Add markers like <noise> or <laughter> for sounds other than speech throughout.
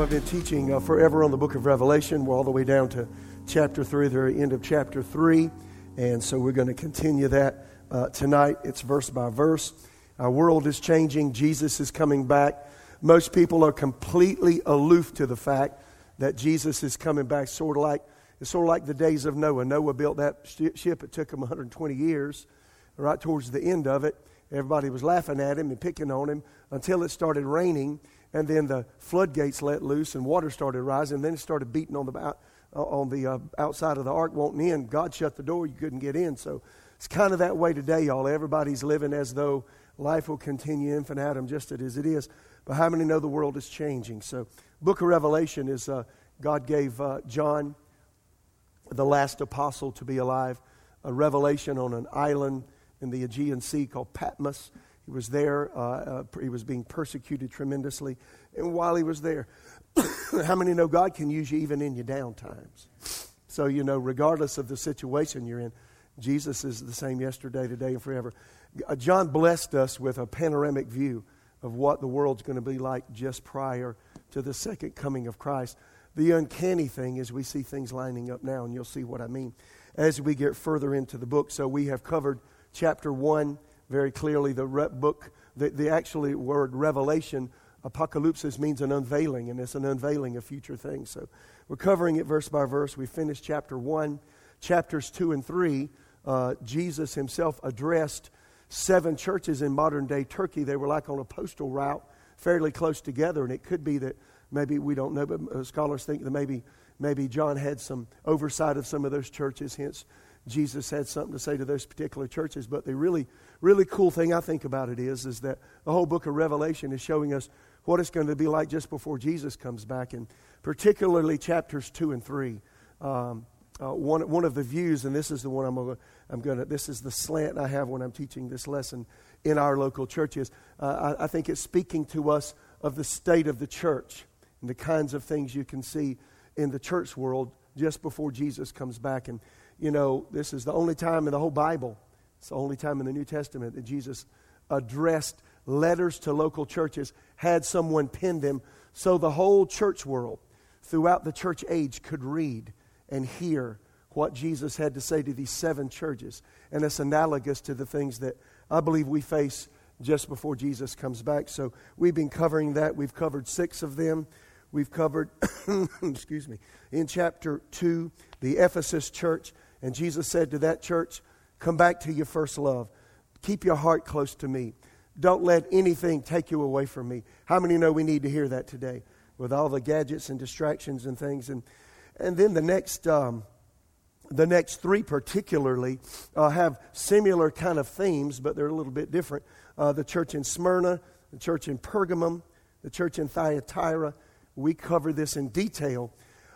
I've been teaching uh, forever on the book of Revelation. We're all the way down to chapter 3, the very end of chapter 3. And so we're going to continue that uh, tonight. It's verse by verse. Our world is changing. Jesus is coming back. Most people are completely aloof to the fact that Jesus is coming back, sort of like it's sort of like the days of Noah. Noah built that ship. It took him 120 years. Right towards the end of it, everybody was laughing at him and picking on him until it started raining and then the floodgates let loose and water started rising. And then it started beating on the, uh, on the uh, outside of the ark, wanting in. God shut the door, you couldn't get in. So it's kind of that way today, y'all. Everybody's living as though life will continue infinitum just as it is. But how many know the world is changing? So, book of Revelation is uh, God gave uh, John, the last apostle, to be alive, a revelation on an island in the Aegean Sea called Patmos. He was there. Uh, uh, he was being persecuted tremendously. And while he was there, <coughs> how many know God can use you even in your down times? So, you know, regardless of the situation you're in, Jesus is the same yesterday, today, and forever. Uh, John blessed us with a panoramic view of what the world's going to be like just prior to the second coming of Christ. The uncanny thing is we see things lining up now, and you'll see what I mean as we get further into the book. So we have covered chapter 1 very clearly the re- book, the, the actually word revelation, apocalypse means an unveiling, and it's an unveiling of future things. So we're covering it verse by verse. We finished chapter 1. Chapters 2 and 3, uh, Jesus himself addressed seven churches in modern day Turkey. They were like on a postal route, fairly close together, and it could be that maybe we don't know, but uh, scholars think that maybe maybe John had some oversight of some of those churches, hence Jesus had something to say to those particular churches. But they really, really cool thing I think about it is, is that the whole book of Revelation is showing us what it's going to be like just before Jesus comes back, and particularly chapters 2 and 3. Um, uh, one, one of the views, and this is the one I'm going I'm to, this is the slant I have when I'm teaching this lesson in our local churches. Uh, I, I think it's speaking to us of the state of the church and the kinds of things you can see in the church world just before Jesus comes back. And you know, this is the only time in the whole Bible, it's the only time in the New Testament that Jesus addressed letters to local churches, had someone pen them so the whole church world throughout the church age could read and hear what Jesus had to say to these seven churches. And it's analogous to the things that I believe we face just before Jesus comes back. So we've been covering that. We've covered six of them. We've covered, <coughs> excuse me, in chapter 2, the Ephesus church. And Jesus said to that church, Come back to your first love. Keep your heart close to me. Don't let anything take you away from me. How many know we need to hear that today with all the gadgets and distractions and things? And, and then the next, um, the next three, particularly, uh, have similar kind of themes, but they're a little bit different. Uh, the church in Smyrna, the church in Pergamum, the church in Thyatira. We cover this in detail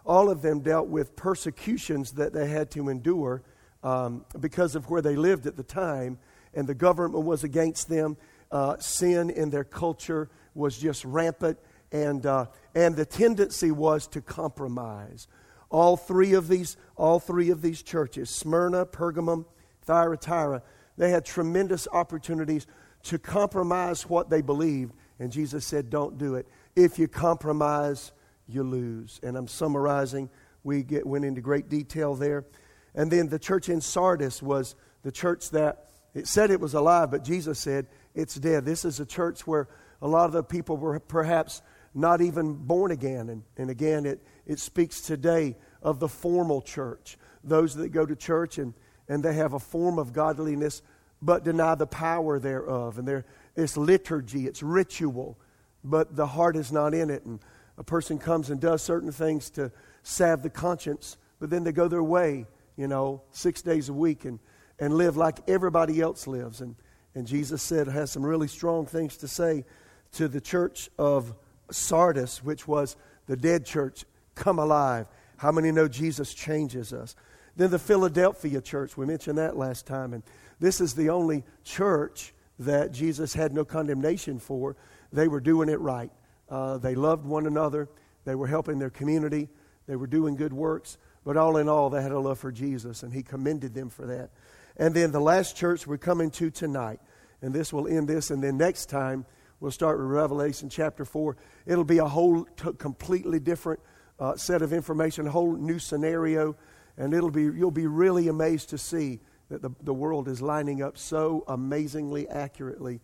all of them dealt with persecutions that they had to endure um, because of where they lived at the time, and the government was against them. Uh, sin in their culture was just rampant, and, uh, and the tendency was to compromise. All three of these, all three of these churches, Smyrna, Pergamum, Thyatira, they had tremendous opportunities to compromise what they believed, and Jesus said, "Don't do it. If you compromise, you lose. And I'm summarizing. We get, went into great detail there. And then the church in Sardis was the church that it said it was alive, but Jesus said it's dead. This is a church where a lot of the people were perhaps not even born again. And, and again, it, it speaks today of the formal church. Those that go to church and, and they have a form of godliness but deny the power thereof. And there, it's liturgy, it's ritual, but the heart is not in it. And a person comes and does certain things to salve the conscience, but then they go their way, you know, six days a week and, and live like everybody else lives. And, and Jesus said, has some really strong things to say to the church of Sardis, which was the dead church, come alive. How many know Jesus changes us? Then the Philadelphia church, we mentioned that last time, and this is the only church that Jesus had no condemnation for. They were doing it right. Uh, they loved one another. They were helping their community. They were doing good works. But all in all, they had a love for Jesus, and He commended them for that. And then the last church we're coming to tonight, and this will end this, and then next time We'll start with Revelation chapter 4. It'll be a whole t- completely different uh, set of information, a whole new scenario, and it'll be, you'll be really amazed to see that the, the world is lining up so amazingly accurately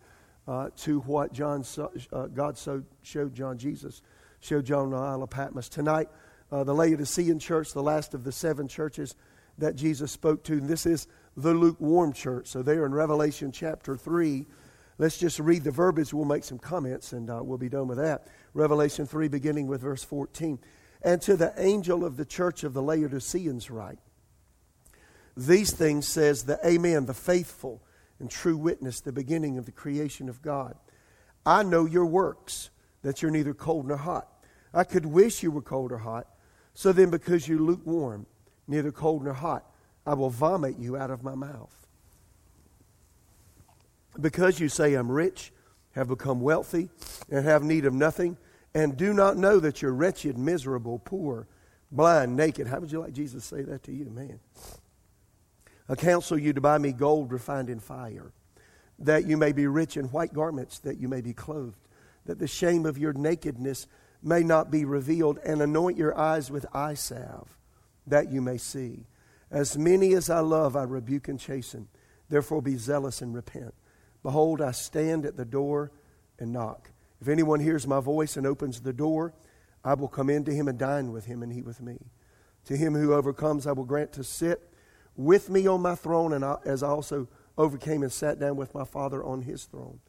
uh, to what John uh, God so showed John Jesus, showed John on the Isle of Patmos. Tonight, uh, the Laodicean church, the last of the seven churches that Jesus spoke to, and this is the lukewarm church. So, there in Revelation chapter 3, let's just read the verbiage. We'll make some comments and uh, we'll be done with that. Revelation 3, beginning with verse 14. And to the angel of the church of the Laodiceans, write, These things says the Amen, the faithful and true witness, the beginning of the creation of God. I know your works, that you're neither cold nor hot. I could wish you were cold or hot. So then, because you're lukewarm, neither cold nor hot, I will vomit you out of my mouth. Because you say, I'm rich, have become wealthy, and have need of nothing, and do not know that you're wretched, miserable, poor, blind, naked. How would you like Jesus to say that to you, man? I counsel you to buy me gold refined in fire, that you may be rich in white garments, that you may be clothed, that the shame of your nakedness may not be revealed, and anoint your eyes with eye salve, that you may see. As many as I love, I rebuke and chasten. Therefore, be zealous and repent. Behold, I stand at the door and knock. If anyone hears my voice and opens the door, I will come in to him and dine with him, and he with me. To him who overcomes, I will grant to sit with me on my throne, and I, as I also overcame and sat down with my Father on his throne.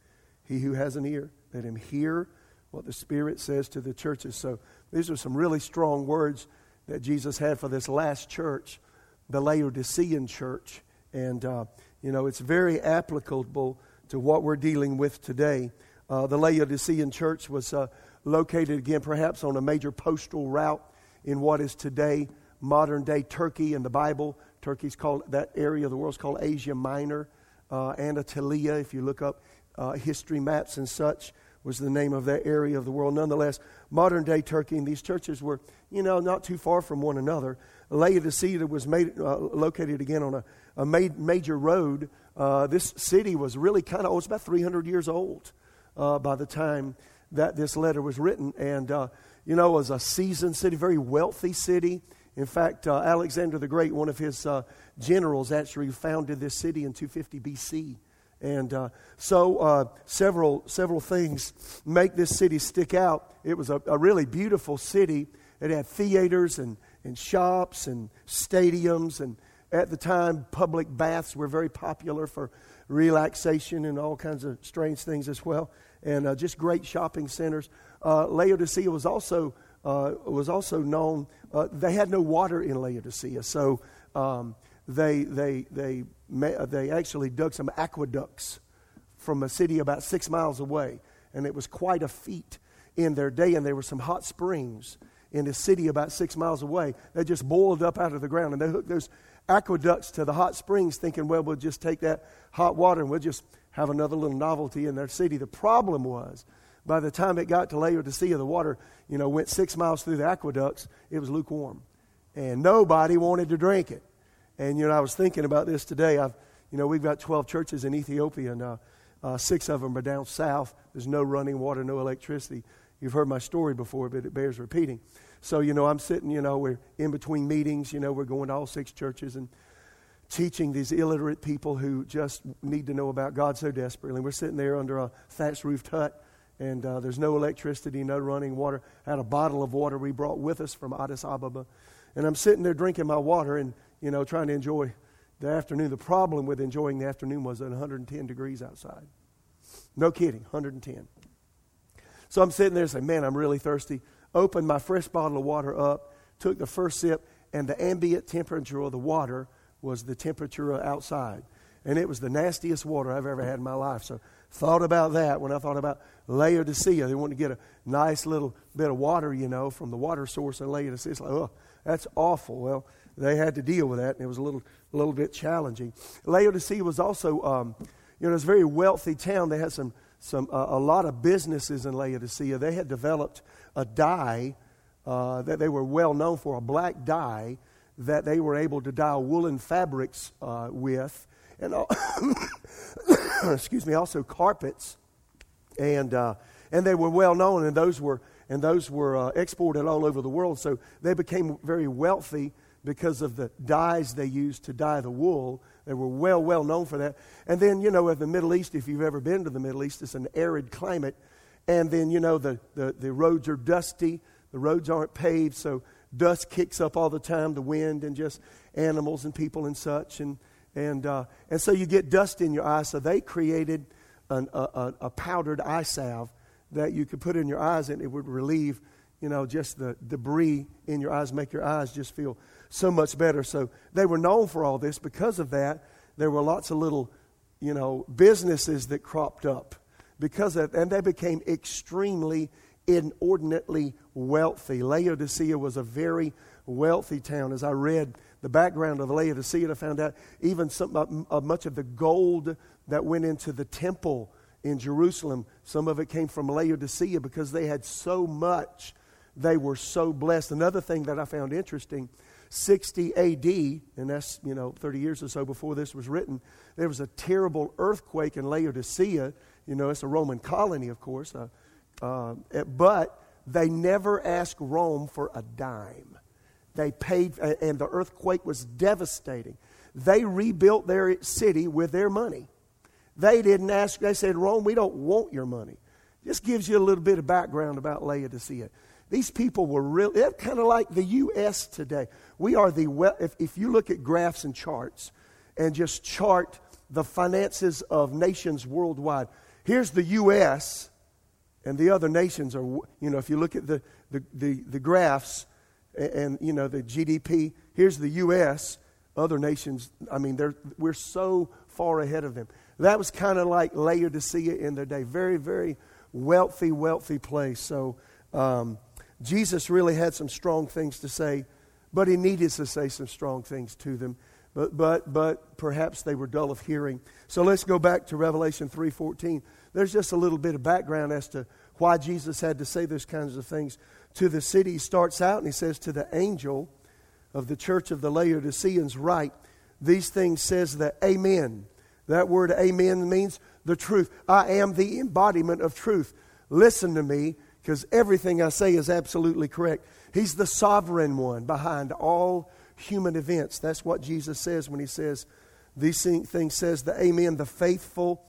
He who has an ear, let him hear what the Spirit says to the churches. So these are some really strong words that Jesus had for this last church the Laodicean church. And, uh, you know, it's very applicable to what we're dealing with today. Uh, the Laodicean church was uh, located, again, perhaps on a major postal route in what is today modern day Turkey in the Bible. Turkey's called, that area of the world is called Asia Minor. Uh, Anatolia, if you look up uh, history maps and such, was the name of that area of the world. Nonetheless, modern day Turkey and these churches were, you know, not too far from one another. Laodicea was made, uh, located again on a, a made, major road. Uh, this city was really kind of, oh, it's about 300 years old uh, by the time that this letter was written. And, uh, you know, it was a seasoned city, very wealthy city. In fact, uh, Alexander the Great, one of his uh, generals, actually founded this city in 250 BC. And uh, so uh, several, several things make this city stick out. It was a, a, really beautiful city. It had theaters and, and shops and stadiums. And at the time, public baths were very popular for relaxation and all kinds of strange things as well. And uh, just great shopping centers. Uh, Laodicea was also, uh, was also known, uh, they had no water in Laodicea. So um, they, they, they they actually dug some aqueducts from a city about six miles away. And it was quite a feat in their day. And there were some hot springs in a city about six miles away. They just boiled up out of the ground. And they hooked those aqueducts to the hot springs, thinking, well, we'll just take that hot water and we'll just have another little novelty in their city. The problem was, by the time it got to Laodicea, the water, you know, went six miles through the aqueducts. It was lukewarm. And nobody wanted to drink it. And, you know, I was thinking about this today. I've, you know, we've got 12 churches in Ethiopia, and uh, uh, six of them are down south. There's no running water, no electricity. You've heard my story before, but it bears repeating. So, you know, I'm sitting, you know, we're in between meetings, you know, we're going to all six churches and teaching these illiterate people who just need to know about God so desperately. And we're sitting there under a thatched roofed hut, and uh, there's no electricity, no running water. I had a bottle of water we brought with us from Addis Ababa. And I'm sitting there drinking my water, and you know, trying to enjoy the afternoon. The problem with enjoying the afternoon was at 110 degrees outside. No kidding, 110. So I'm sitting there saying, man, I'm really thirsty. Opened my fresh bottle of water up, took the first sip, and the ambient temperature of the water was the temperature outside. And it was the nastiest water I've ever had in my life. So thought about that when I thought about Laodicea. They wanted to get a nice little bit of water, you know, from the water source in Laodicea. It's like, oh, that's awful. Well, they had to deal with that, and it was a little, a little bit challenging. Laodicea was also, um, you know, it was a very wealthy town. They had some, some uh, a lot of businesses in Laodicea. They had developed a dye uh, that they were well known for, a black dye that they were able to dye woolen fabrics uh, with, and <coughs> excuse me, also carpets And, uh, and they were well known, and those were, and those were uh, exported all over the world. So they became very wealthy because of the dyes they used to dye the wool. They were well, well known for that. And then, you know, in the Middle East, if you've ever been to the Middle East, it's an arid climate. And then, you know, the, the, the roads are dusty, the roads aren't paved, so dust kicks up all the time, the wind and just animals and people and such. And, and, uh, and so you get dust in your eyes. So they created an, a, a, powdered eye salve that you could put in your eyes and it would relieve, you know, just the debris in your eyes, make your eyes just feel so much better. So they were known for all this. Because of that, there were lots of little, you know, businesses that cropped up because of, and they became extremely, inordinately wealthy. Laodicea was a very wealthy town. As I read the background of Laodicea, I found out even some, uh, much of the gold that went into the temple in Jerusalem, some of it came from Laodicea because they had so much. They were so blessed. Another thing that I found interesting 60 AD, and that's, you know, 30 years or so before this was written, there was a terrible earthquake in Laodicea. You know, it's a Roman colony, of course. Uh, uh, but they never asked Rome for a dime. They paid, and the earthquake was devastating. They rebuilt their city with their money. They didn't ask, they said, Rome, we don't want your money. Just gives you a little bit of background about Laodicea. These people were really, they're kind of like the U.S. today. We are the, well, if, if you look at graphs and charts and just chart the finances of nations worldwide, here's the U.S., and the other nations are, you know, if you look at the, the, the, the graphs and, and, you know, the GDP, here's the U.S., other nations, I mean, we're so far ahead of them. That was kind of like Laodicea in their day. Very, very wealthy, wealthy place. So um, Jesus really had some strong things to say, but he needed to say some strong things to them. But, but, but perhaps they were dull of hearing. So let's go back to Revelation 3.14. There's just a little bit of background as to why Jesus had to say those kinds of things to the city. He starts out and he says to the angel of the church of the Laodiceans, write, these things says the Amen, that word amen means the truth. I am the embodiment of truth. Listen to me because everything I say is absolutely correct. He's the sovereign one behind all human events. That's what Jesus says when he says these things says the amen, the faithful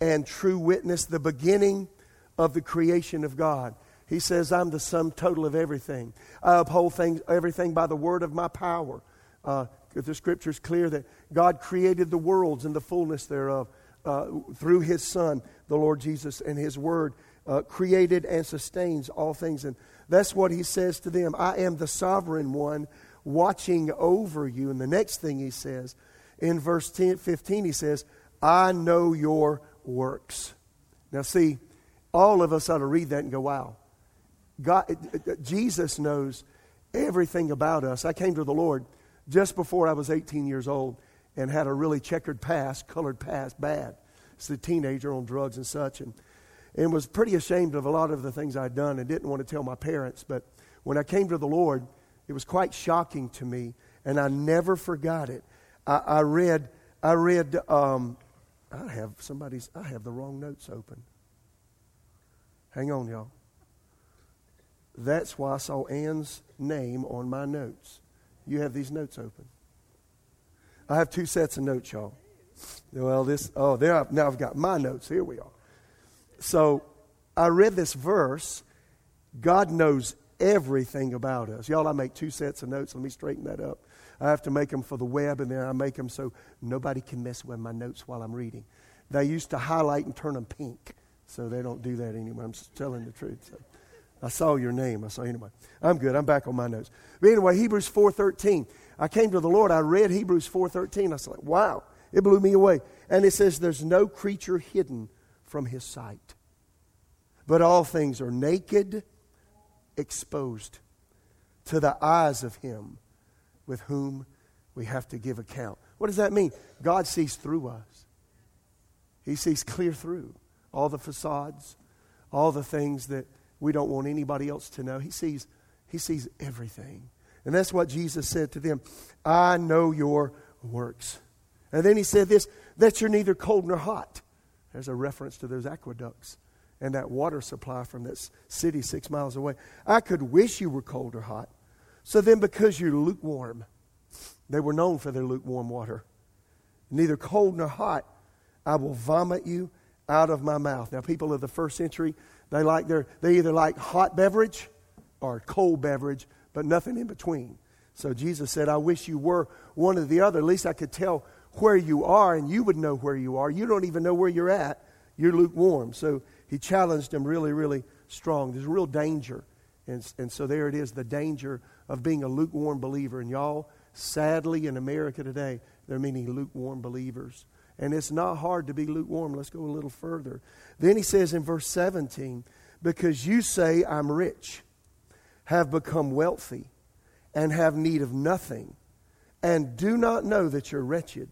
and true witness, the beginning of the creation of God. He says, I'm the sum total of everything. I uphold things, everything by the word of my power. Uh, the scripture is clear that God created the worlds and the fullness thereof uh, through his Son, the Lord Jesus, and his word uh, created and sustains all things. And that's what he says to them I am the sovereign one watching over you. And the next thing he says in verse 10, 15, he says, I know your works. Now, see, all of us ought to read that and go, wow. God, Jesus knows everything about us. I came to the Lord just before I was 18 years old and had a really checkered past, colored past, bad. As a teenager on drugs and such, and, and was pretty ashamed of a lot of the things I'd done and didn't want to tell my parents. But when I came to the Lord, it was quite shocking to me, and I never forgot it. I, I read, I read, um, I have somebody's, I have the wrong notes open. Hang on, y'all. That's why I saw Ann's name on my notes. You have these notes open. I have two sets of notes, y'all. Well, this, oh, there, now I've got my notes. Here we are. So I read this verse. God knows everything about us. Y'all, I make two sets of notes. Let me straighten that up. I have to make them for the web, and then I make them so nobody can mess with my notes while I'm reading. They used to highlight and turn them pink, so they don't do that anymore. I'm just telling the truth. So. I saw your name. I saw anyway. I'm good. I'm back on my notes. But anyway, Hebrews 4:13. I came to the Lord. I read Hebrews 4:13. I was like, wow, it blew me away. And it says, "There's no creature hidden from His sight, but all things are naked, exposed to the eyes of Him with whom we have to give account." What does that mean? God sees through us. He sees clear through all the facades, all the things that we don't want anybody else to know. He sees, he sees everything. And that's what Jesus said to them I know your works. And then he said this that you're neither cold nor hot. There's a reference to those aqueducts and that water supply from that city six miles away. I could wish you were cold or hot. So then, because you're lukewarm, they were known for their lukewarm water. Neither cold nor hot, I will vomit you out of my mouth. Now, people of the first century, they like their they either like hot beverage or cold beverage, but nothing in between. So Jesus said, I wish you were one or the other. At least I could tell where you are, and you would know where you are. You don't even know where you're at. You're lukewarm. So he challenged him really, really strong. There's real danger. And, and so there it is the danger of being a lukewarm believer. And y'all, sadly, in America today, there are many lukewarm believers. And it's not hard to be lukewarm. Let's go a little further. Then he says in verse 17, Because you say, I'm rich, have become wealthy, and have need of nothing, and do not know that you're wretched,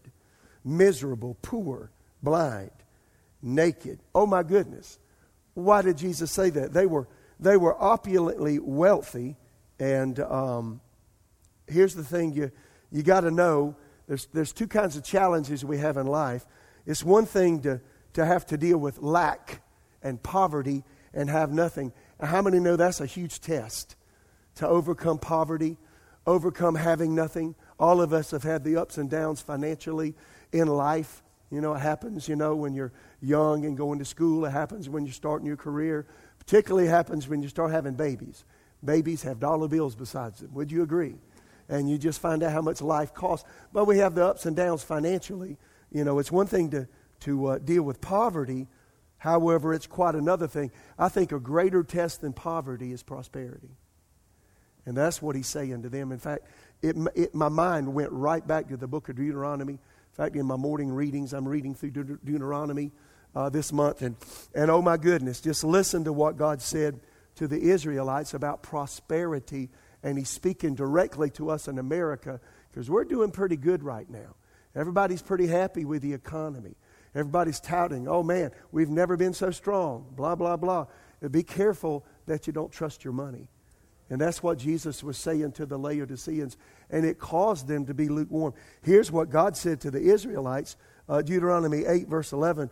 miserable, poor, blind, naked. Oh my goodness. Why did Jesus say that? They were, they were opulently wealthy. And um, here's the thing you, you got to know there's, there's two kinds of challenges we have in life. It's one thing to, to have to deal with lack and poverty and have nothing. How many know that's a huge test? To overcome poverty, overcome having nothing. All of us have had the ups and downs financially in life. You know, it happens, you know, when you're young and going to school. It happens when you're starting your career. Particularly happens when you start having babies. Babies have dollar bills besides them. Would you agree? And you just find out how much life costs. But we have the ups and downs financially. You know, it's one thing to, to uh, deal with poverty. However, it's quite another thing. I think a greater test than poverty is prosperity. And that's what he's saying to them. In fact, it, it, my mind went right back to the book of Deuteronomy. In fact, in my morning readings, I'm reading through De- Deuteronomy uh, this month. And, and oh my goodness, just listen to what God said to the Israelites about prosperity. And he's speaking directly to us in America because we're doing pretty good right now. Everybody's pretty happy with the economy. Everybody's touting, oh man, we've never been so strong, blah, blah, blah. Be careful that you don't trust your money. And that's what Jesus was saying to the Laodiceans. And it caused them to be lukewarm. Here's what God said to the Israelites uh, Deuteronomy 8, verse 11.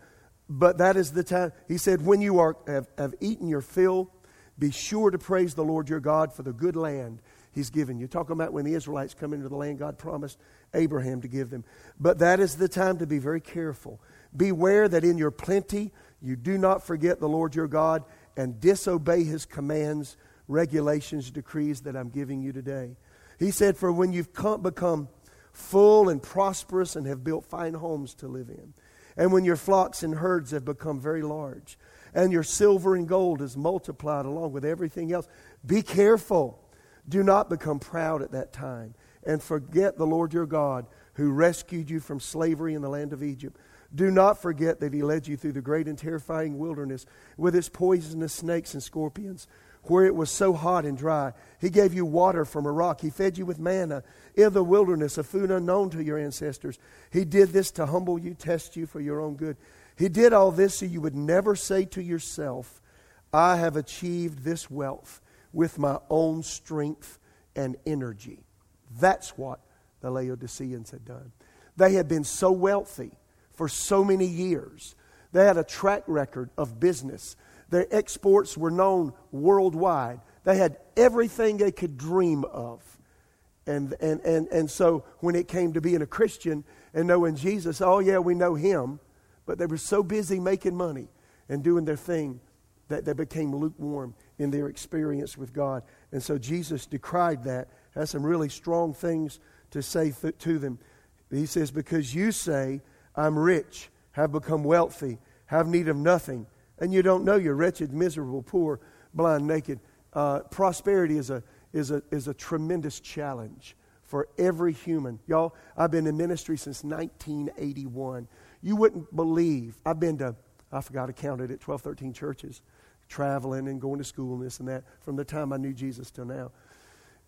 But that is the time, he said, when you are, have, have eaten your fill, be sure to praise the Lord your God for the good land he's given you. Talking about when the Israelites come into the land God promised Abraham to give them. But that is the time to be very careful. Beware that in your plenty you do not forget the Lord your God and disobey his commands regulations, decrees that I'm giving you today. He said, For when you've come, become full and prosperous and have built fine homes to live in, and when your flocks and herds have become very large, and your silver and gold is multiplied along with everything else, be careful. Do not become proud at that time and forget the Lord your God who rescued you from slavery in the land of Egypt. Do not forget that he led you through the great and terrifying wilderness with its poisonous snakes and scorpions where it was so hot and dry. He gave you water from a rock. He fed you with manna in the wilderness, a food unknown to your ancestors. He did this to humble you, test you for your own good. He did all this so you would never say to yourself, I have achieved this wealth with my own strength and energy. That's what the Laodiceans had done. They had been so wealthy for so many years. They had a track record of business. Their exports were known worldwide. They had everything they could dream of. And, and, and, and so when it came to being a Christian and knowing Jesus, oh, yeah, we know him, but they were so busy making money and doing their thing that they became lukewarm in their experience with God. And so Jesus decried that, has some really strong things to say th- to them. He says, Because you say, I'm rich, have become wealthy, have need of nothing and you don't know you're wretched, miserable, poor, blind, naked. Uh, prosperity is a, is, a, is a tremendous challenge for every human. Y'all, I've been in ministry since 1981. You wouldn't believe, I've been to, I forgot to count it, at 12, 13 churches, traveling and going to school and this and that from the time I knew Jesus till now.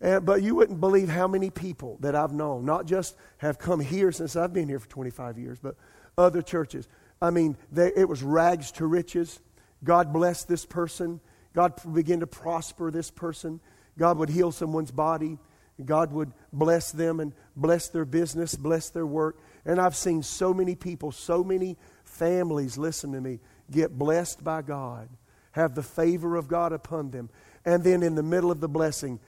And, but you wouldn't believe how many people that I've known, not just have come here since I've been here for 25 years, but other churches I mean, they, it was rags to riches. God blessed this person. God began to prosper this person. God would heal someone's body. God would bless them and bless their business, bless their work. And I've seen so many people, so many families, listen to me, get blessed by God. have the favor of God upon them. And then in the middle of the blessing,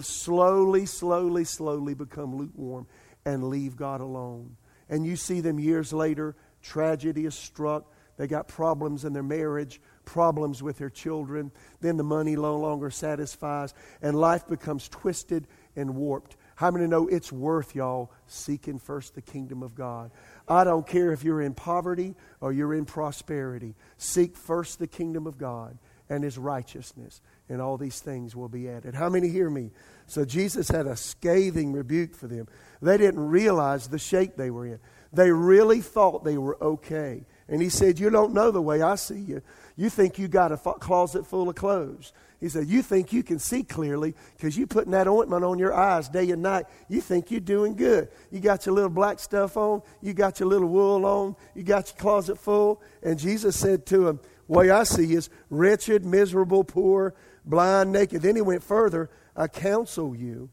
slowly, slowly, slowly become lukewarm and leave God alone. And you see them years later, tragedy is struck. They got problems in their marriage, problems with their children. Then the money no longer satisfies, and life becomes twisted and warped. How many know it's worth, y'all, seeking first the kingdom of God? I don't care if you're in poverty or you're in prosperity. Seek first the kingdom of God and his righteousness, and all these things will be added. How many hear me? So Jesus had a scathing rebuke for them. They didn't realize the shape they were in. They really thought they were okay. And he said, You don't know the way I see you. You think you got a closet full of clothes. He said, You think you can see clearly because you're putting that ointment on your eyes day and night. You think you're doing good. You got your little black stuff on. You got your little wool on. You got your closet full. And Jesus said to him, Way I see is wretched, miserable, poor, blind, naked. Then he went further. I counsel you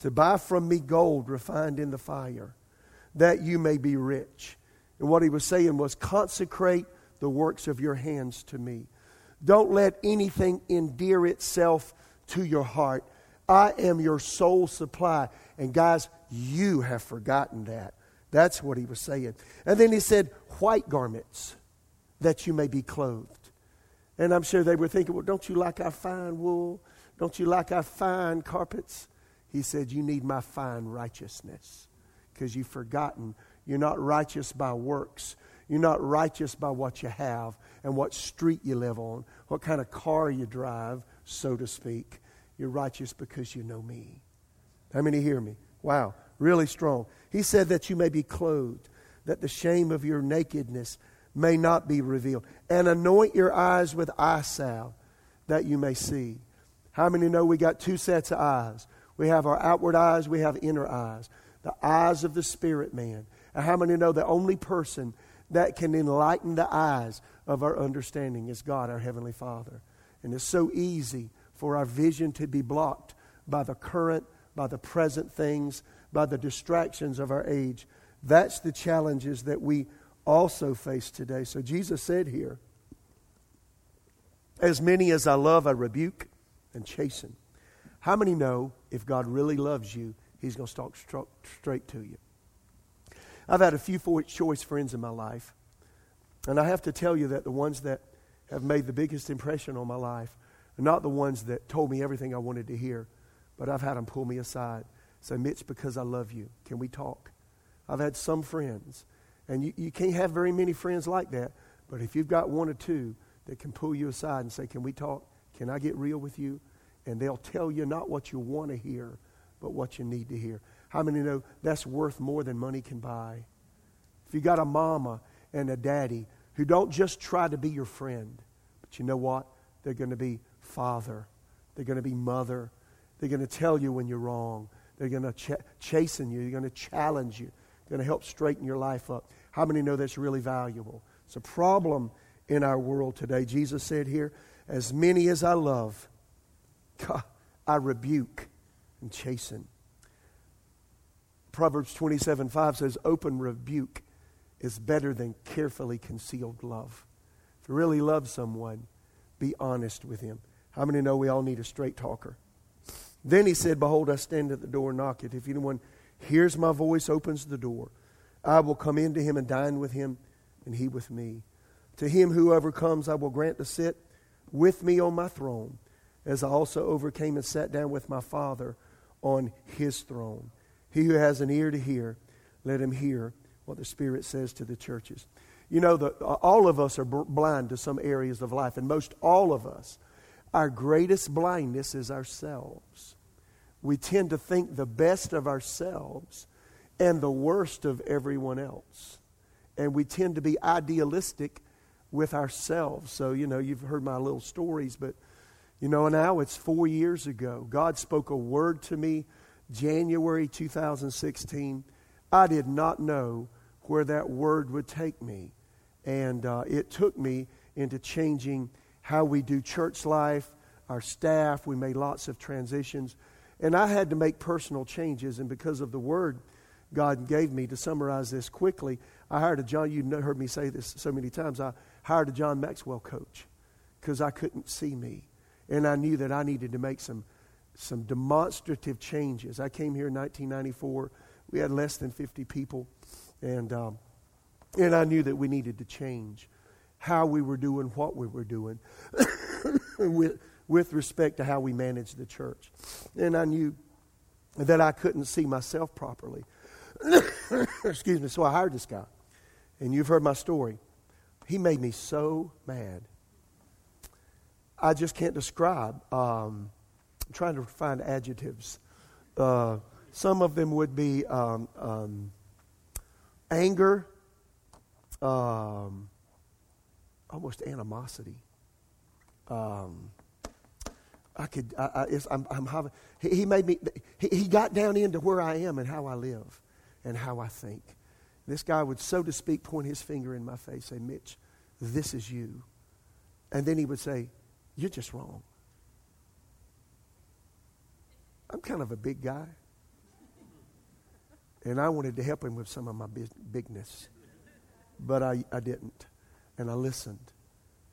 to buy from me gold refined in the fire, that you may be rich. And what he was saying was, consecrate the works of your hands to me. Don't let anything endear itself to your heart. I am your sole supply. And guys, you have forgotten that. That's what he was saying. And then he said, white garments that you may be clothed. And I'm sure they were thinking, well, don't you like our fine wool? Don't you like our fine carpets? He said, You need my fine righteousness because you've forgotten you're not righteous by works. You're not righteous by what you have and what street you live on, what kind of car you drive, so to speak. You're righteous because you know me. How many hear me? Wow, really strong. He said that you may be clothed, that the shame of your nakedness may not be revealed, and anoint your eyes with eye salve that you may see. How many know we got two sets of eyes? We have our outward eyes, we have inner eyes. The eyes of the spirit man. And how many know the only person that can enlighten the eyes of our understanding is God, our Heavenly Father? And it's so easy for our vision to be blocked by the current, by the present things, by the distractions of our age. That's the challenges that we also face today. So Jesus said here, As many as I love, I rebuke and chasten. How many know if God really loves you, He's going to talk straight to you? I've had a few choice friends in my life, and I have to tell you that the ones that have made the biggest impression on my life are not the ones that told me everything I wanted to hear, but I've had them pull me aside. Say, Mitch, because I love you, can we talk? I've had some friends, and you, you can't have very many friends like that, but if you've got one or two that can pull you aside and say, Can we talk? Can I get real with you? And they'll tell you not what you want to hear, but what you need to hear. How many know that's worth more than money can buy? If you got a mama and a daddy who don't just try to be your friend, but you know what? They're going to be father. They're going to be mother. They're going to tell you when you're wrong. They're going to ch- chasten you. They're going to challenge you. They're going to help straighten your life up. How many know that's really valuable? It's a problem in our world today. Jesus said here, as many as I love, God, <laughs> I rebuke and chasten. Proverbs 27 5 says, Open rebuke is better than carefully concealed love. If you really love someone, be honest with him. How many know we all need a straight talker? Then he said, Behold, I stand at the door and knock it. If anyone hears my voice, opens the door, I will come into him and dine with him, and he with me. To him who overcomes, I will grant to sit with me on my throne, as I also overcame and sat down with my Father on his throne. He who has an ear to hear, let him hear what the Spirit says to the churches. You know, the, all of us are blind to some areas of life, and most all of us, our greatest blindness is ourselves. We tend to think the best of ourselves and the worst of everyone else. And we tend to be idealistic with ourselves. So, you know, you've heard my little stories, but, you know, now it's four years ago. God spoke a word to me January 2016. I did not know where that word would take me. And uh, it took me into changing how we do church life, our staff. We made lots of transitions. And I had to make personal changes. And because of the word God gave me, to summarize this quickly, I hired a John, you've heard me say this so many times, I hired a John Maxwell coach because I couldn't see me. And I knew that I needed to make some, some demonstrative changes. I came here in 1994. We had less than 50 people. And, um, and I knew that we needed to change how we were doing what we were doing <coughs> with, with respect to how we managed the church. And I knew that I couldn't see myself properly. <coughs> Excuse me. So I hired this guy. And you've heard my story. He made me so mad. I just can't describe. Um, I'm trying to find adjectives. Uh, some of them would be um, um, anger, um, almost animosity. Um, I could, I, I'm having, he, he, made me, he, he got down into where I am and how I live and how I think. This guy would, so to speak, point his finger in my face, say, Mitch, this is you. And then he would say, You're just wrong. I'm kind of a big guy. And I wanted to help him with some of my bigness. But I, I didn't. And I listened.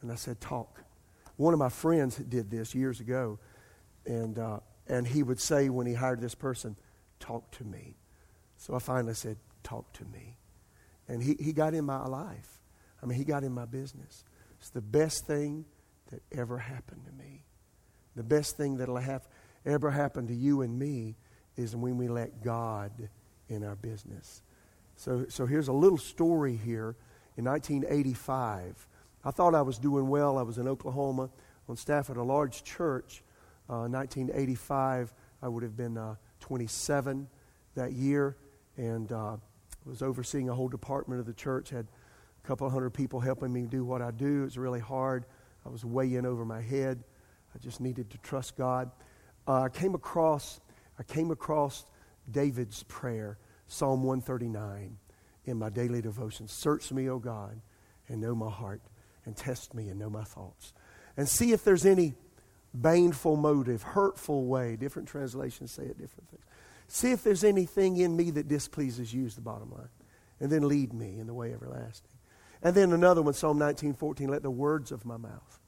And I said, Talk. One of my friends did this years ago. And, uh, and he would say when he hired this person, Talk to me. So I finally said, Talk to me. And he, he got in my life. I mean, he got in my business. It's the best thing that ever happened to me. The best thing that'll have ever happen to you and me is when we let God in our business. So, so here's a little story here. In 1985, I thought I was doing well. I was in Oklahoma on staff at a large church. Uh, 1985, I would have been uh, 27 that year, and uh, was overseeing a whole department of the church. Had a couple hundred people helping me do what I do. It was really hard. I was way in over my head. I just needed to trust God. Uh, I came across I came across David's prayer, Psalm 139, in my daily devotion. Search me, O God, and know my heart, and test me and know my thoughts. And see if there's any baneful motive, hurtful way. Different translations say it different things. See if there's anything in me that displeases you, is the bottom line. And then lead me in the way everlasting. And then another one, Psalm 19, 14, let the words of my mouth,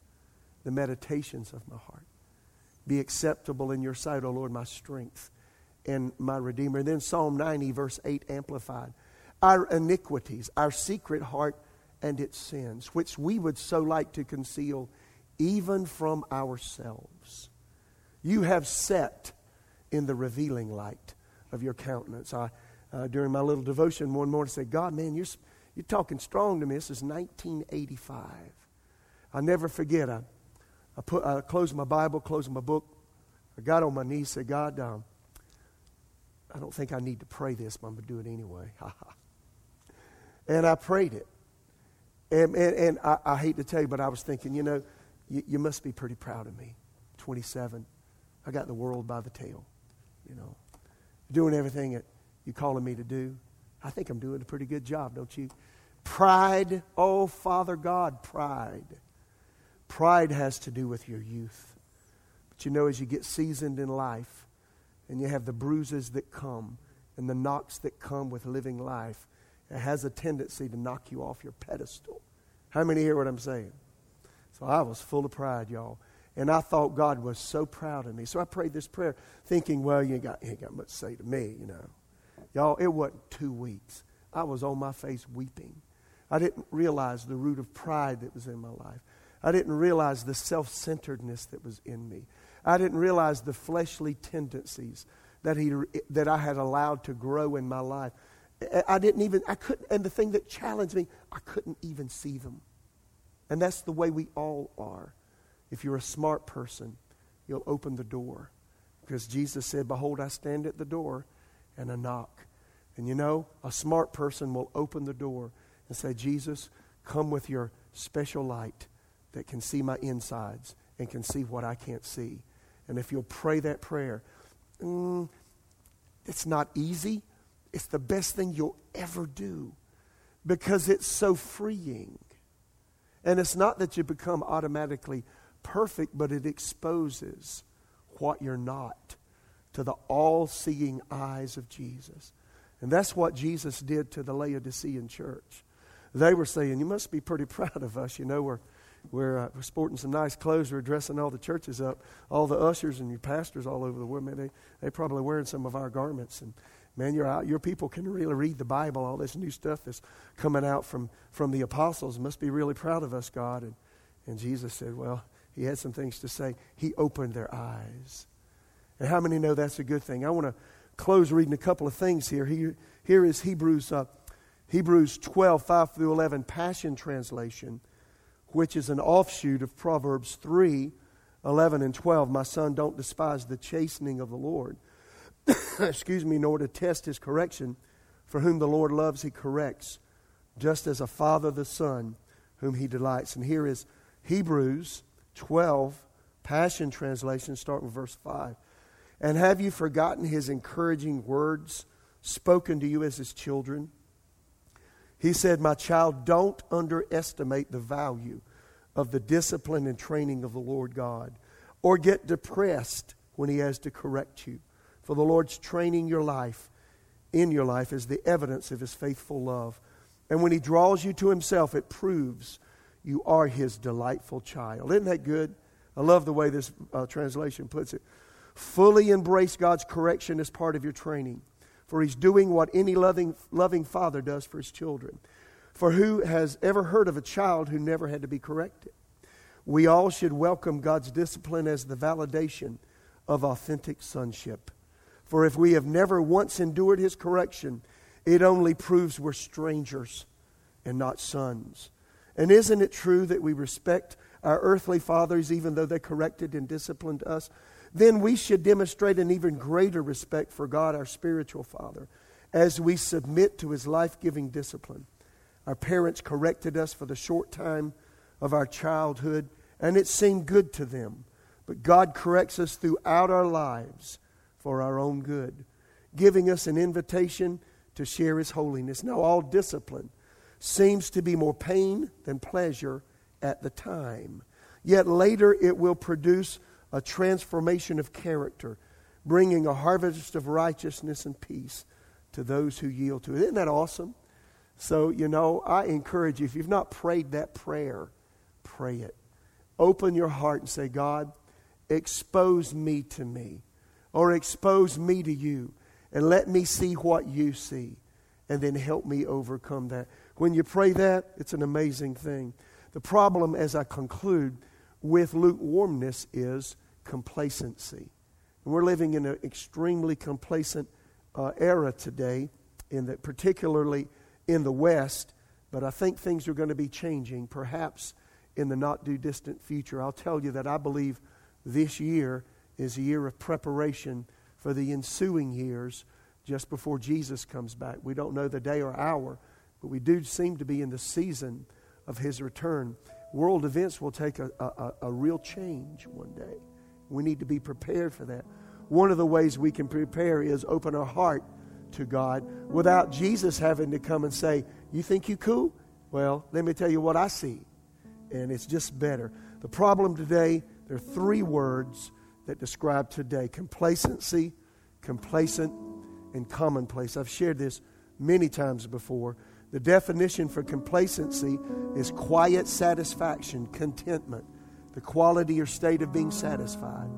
the meditations of my heart, be acceptable in your sight, O Lord, my strength and my Redeemer. And then Psalm 90, verse 8, amplified. Our iniquities, our secret heart and its sins, which we would so like to conceal even from ourselves. You have set in the revealing light of your countenance. I, uh, during my little devotion one morning, said, God, man, you're, you're talking strong to me. This is 1985. I'll never forget. I, I, put, I closed my Bible, closed my book. I got on my knees, said, God, um, I don't think I need to pray this, but I'm going to do it anyway. <laughs> and I prayed it. And, and, and I, I, hate to tell you, but I was thinking, you know, you, you must be pretty proud of me. 27. I got the world by the tail, you know, doing everything that you're calling me to do. I think I'm doing a pretty good job, don't you? Pride, oh, Father God, pride. Pride has to do with your youth. But you know, as you get seasoned in life and you have the bruises that come and the knocks that come with living life, it has a tendency to knock you off your pedestal. How many hear what I'm saying? So I was full of pride, y'all. And I thought God was so proud of me. So I prayed this prayer thinking, well, you ain't got, you ain't got much to say to me, you know. Y'all, it wasn't two weeks. I was on my face weeping. I didn't realize the root of pride that was in my life. I didn't realize the self centeredness that was in me. I didn't realize the fleshly tendencies that, he, that I had allowed to grow in my life. I didn't even, I couldn't, and the thing that challenged me, I couldn't even see them. And that's the way we all are. If you're a smart person, you'll open the door. Because Jesus said, Behold, I stand at the door and a knock. And you know, a smart person will open the door and say, Jesus, come with your special light that can see my insides and can see what I can't see. And if you'll pray that prayer, mm, it's not easy. It's the best thing you'll ever do because it's so freeing. And it's not that you become automatically perfect, but it exposes what you're not to the all seeing eyes of Jesus. And that's what Jesus did to the Laodicean church. They were saying, You must be pretty <laughs> proud of us. You know, we're, we're, uh, we're sporting some nice clothes. We're dressing all the churches up. All the ushers and your pastors all over the world, man, they, they're probably wearing some of our garments. And man, you're out, your people can really read the Bible. All this new stuff that's coming out from, from the apostles must be really proud of us, God. And, and Jesus said, well, he had some things to say. He opened their eyes. And how many know that's a good thing? I want to close reading a couple of things here. Here, here is Hebrews, uh, Hebrews 12, 5 through 11, Passion Translation, which is an offshoot of Proverbs 3, 11 and 12. My son, don't despise the chastening of the Lord. <coughs> Excuse me, nor to test his correction. For whom the Lord loves, he corrects, just as a father the son whom he delights. And here is Hebrews 12, Passion Translation, starting with verse 5. And have you forgotten his encouraging words spoken to you as his children? He said, My child, don't underestimate the value of the discipline and training of the Lord God, or get depressed when he has to correct you. For the Lord's training your life in your life is the evidence of his faithful love. And when he draws you to himself, it proves you are his delightful child. Isn't that good? I love the way this uh, translation puts it. Fully embrace God's correction as part of your training, for he's doing what any loving, loving father does for his children. For who has ever heard of a child who never had to be corrected? We all should welcome God's discipline as the validation of authentic sonship. For if we have never once endured his correction, it only proves we're strangers and not sons. And isn't it true that we respect our earthly fathers even though they corrected and disciplined us? Then we should demonstrate an even greater respect for God, our spiritual Father, as we submit to his life giving discipline. Our parents corrected us for the short time of our childhood, and it seemed good to them. But God corrects us throughout our lives for our own good, giving us an invitation to share his holiness. Now, all discipline seems to be more pain than pleasure at the time. Yet later it will produce a transformation of character, bringing a harvest of righteousness and peace to those who yield to it. Isn't that awesome? So, you know, I encourage you, if you've not prayed that prayer, pray it. Open your heart and say, God, expose me to me, or expose me to you, and let me see what you see, and then help me overcome that. When you pray that, it's an amazing thing. The problem, as I conclude, with lukewarmness is complacency. And we're living in an extremely complacent uh, era today, in that particularly in the West, but I think things are going to be changing, perhaps in the not too distant future. I'll tell you that I believe this year is a year of preparation for the ensuing years just before Jesus comes back. We don't know the day or hour, but we do seem to be in the season of his return. World events will take a, a, a real change one day. We need to be prepared for that. One of the ways we can prepare is open our heart to God without Jesus having to come and say, You think you cool? Well, let me tell you what I see. And it's just better. The problem today, there are three words that describe today complacency, complacent, and commonplace. I've shared this many times before. The definition for complacency is quiet satisfaction, contentment, the quality or state of being satisfied,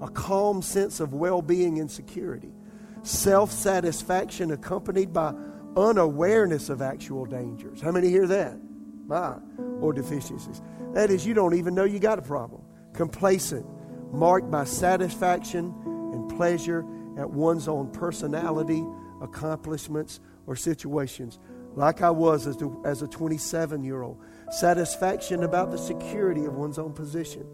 a calm sense of well being and security, self satisfaction accompanied by unawareness of actual dangers. How many hear that? My, or deficiencies. That is, you don't even know you got a problem. Complacent, marked by satisfaction and pleasure at one's own personality, accomplishments, or situations like I was as, as a 27 year old. Satisfaction about the security of one's own position.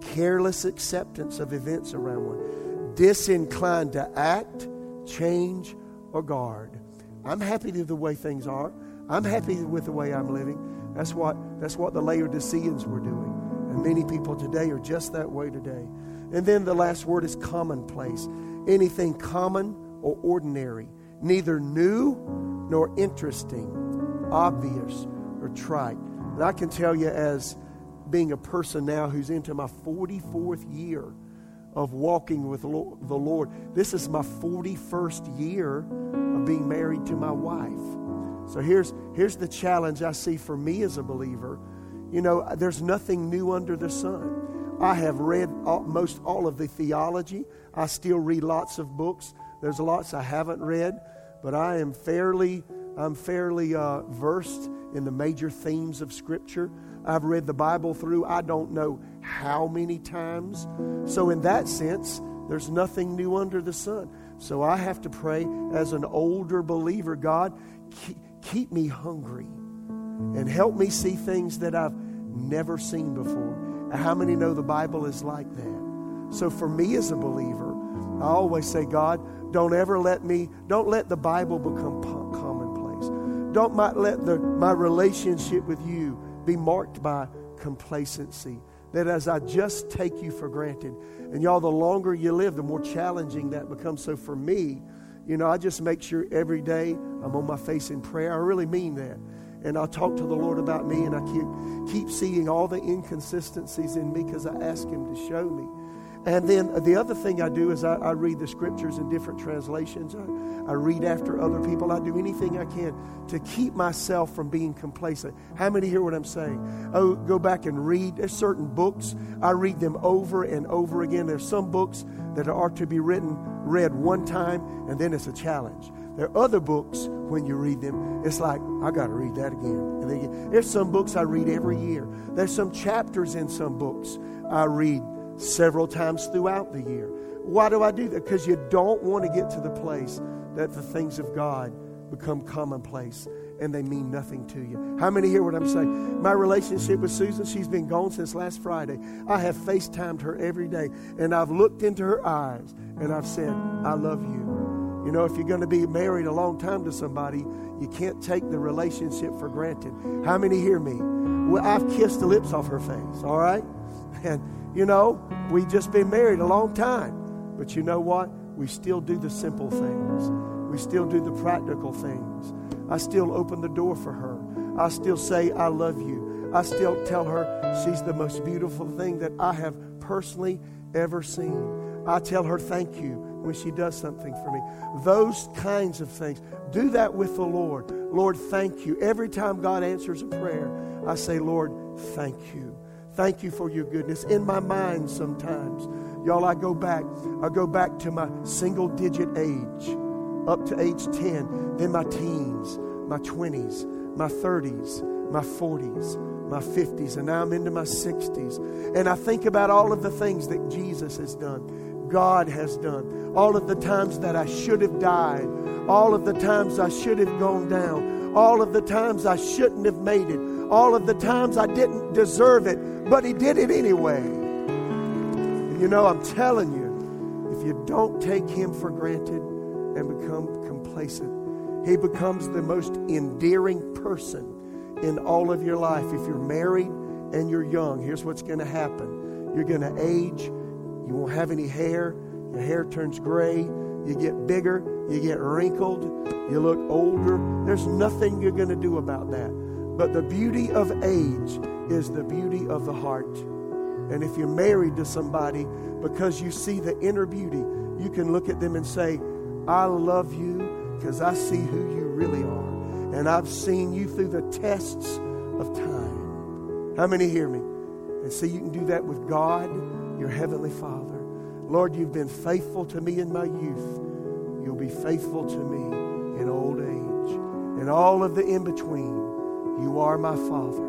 Careless acceptance of events around one. Disinclined to act, change, or guard. I'm happy with the way things are. I'm happy with the way I'm living. That's what, that's what the Laodiceans were doing. And many people today are just that way today. And then the last word is commonplace. Anything common or ordinary, neither new nor interesting, obvious, or trite. I can tell you, as being a person now who's into my 44th year of walking with the Lord, this is my 41st year of being married to my wife. So here's, here's the challenge I see for me as a believer You know, there's nothing new under the sun. I have read all, most all of the theology. I still read lots of books. There's lots I haven't read, but I am fairly, I'm fairly uh, versed in the major themes of Scripture. I've read the Bible through I don't know how many times. So, in that sense, there's nothing new under the sun. So, I have to pray as an older believer God, keep, keep me hungry and help me see things that I've never seen before. How many know the Bible is like that? So, for me as a believer, I always say, God, don't ever let me, don't let the Bible become Don't let the, my relationship with you be marked by complacency. That as I just take you for granted, and y'all, the longer you live, the more challenging that becomes. So for me, you know, I just make sure every day I'm on my face in prayer. I really mean that. And I talk to the Lord about me, and I keep, keep seeing all the inconsistencies in me because I ask Him to show me. And then the other thing I do is I, I read the scriptures in different translations. I, I, read after other people. I do anything I can to keep myself from being complacent. How many hear what I'm saying? Oh, go back and read. There's certain books. I read them over and over again. There's some books that are to be written, read one time, and then it's a challenge. There are other books, when you read them, it's like, I got to read that again. And then, there's some books I read every year. There's some chapters in some books I read several times throughout the year. Why do I do that? Because you don't want to get to the place that the things of God become commonplace and they mean nothing to you. How many hear what I'm saying? My relationship with Susan, she's been gone since last Friday. I have FaceTimed her every day and I've looked into her eyes and I've said, I love you. You know, if you're going to be married a long time to somebody, you can't take the relationship for granted. How many hear me? Well, I've kissed the lips off her face, all right? And you know, we just been married a long time. But you know what? We still do the simple things. We still do the practical things. I still open the door for her. I still say, I love you. I still tell her she's the most beautiful thing that I have personally ever seen. I tell her thank you when she does something for me. Those kinds of things. Do that with the Lord. Lord, thank you. Every time God answers a prayer, I say, Lord, thank you. Thank you for your goodness. In my mind, sometimes, y'all, I go back. I go back to my single digit age, up to age 10, then my teens, my 20s, my 30s, my 40s, my 50s, and now I'm into my 60s. And I think about all of the things that Jesus has done, God has done, all of the times that I should have died, all of the times I should have gone down, all of the times I shouldn't have made it, all of the times I didn't deserve it, but He did it anyway. And you know, I'm telling you, if you don't take Him for granted and become complacent, He becomes the most endearing person in all of your life. If you're married and you're young, here's what's going to happen. You're going to age, you won't have any hair, your hair turns gray, you get bigger, you get wrinkled, you look older. There's nothing you're going to do about that. But the beauty of age is the beauty of the heart. And if you're married to somebody, because you see the inner beauty, you can look at them and say, I love you because I see who you really are. And I've seen you through the tests of time. How many hear me? And see, you can do that with God, your Heavenly Father. Lord, you've been faithful to me in my youth. You'll be faithful to me in old age. And all of the in between. You are my Father.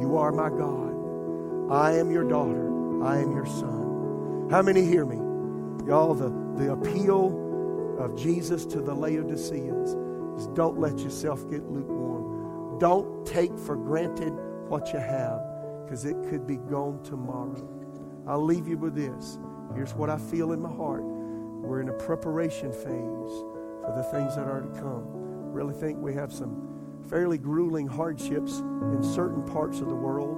You are my God. I am your daughter. I am your son. How many hear me? Y'all, the, the appeal of Jesus to the Laodiceans is don't let yourself get lukewarm. Don't take for granted what you have because it could be gone tomorrow. I'll leave you with this. Here's what I feel in my heart. We're in a preparation phase for the things that are to come. Really think we have some fairly grueling hardships in certain parts of the world.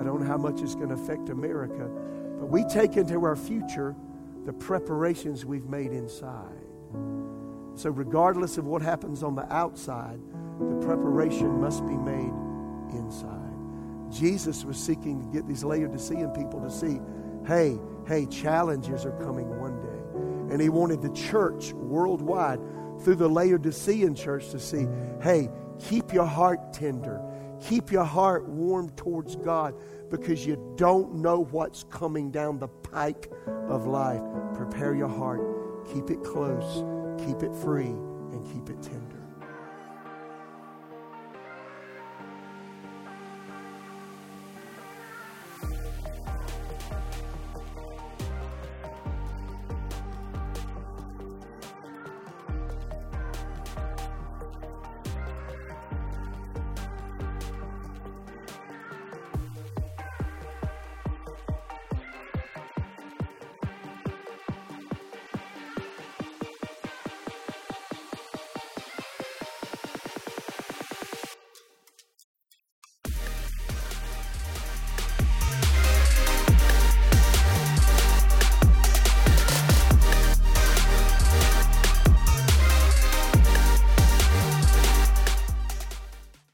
I don't know how much it's going to affect America, but we take into our future the preparations we've made inside. So, regardless of what happens on the outside, the preparation must be made inside. Jesus was seeking to get these Laodicean people to see hey, hey, challenges are coming one day. And he wanted the church worldwide through the Laodicean church to see hey, Keep your heart tender. Keep your heart warm towards God because you don't know what's coming down the pike of life. Prepare your heart. Keep it close. Keep it free and keep it tender.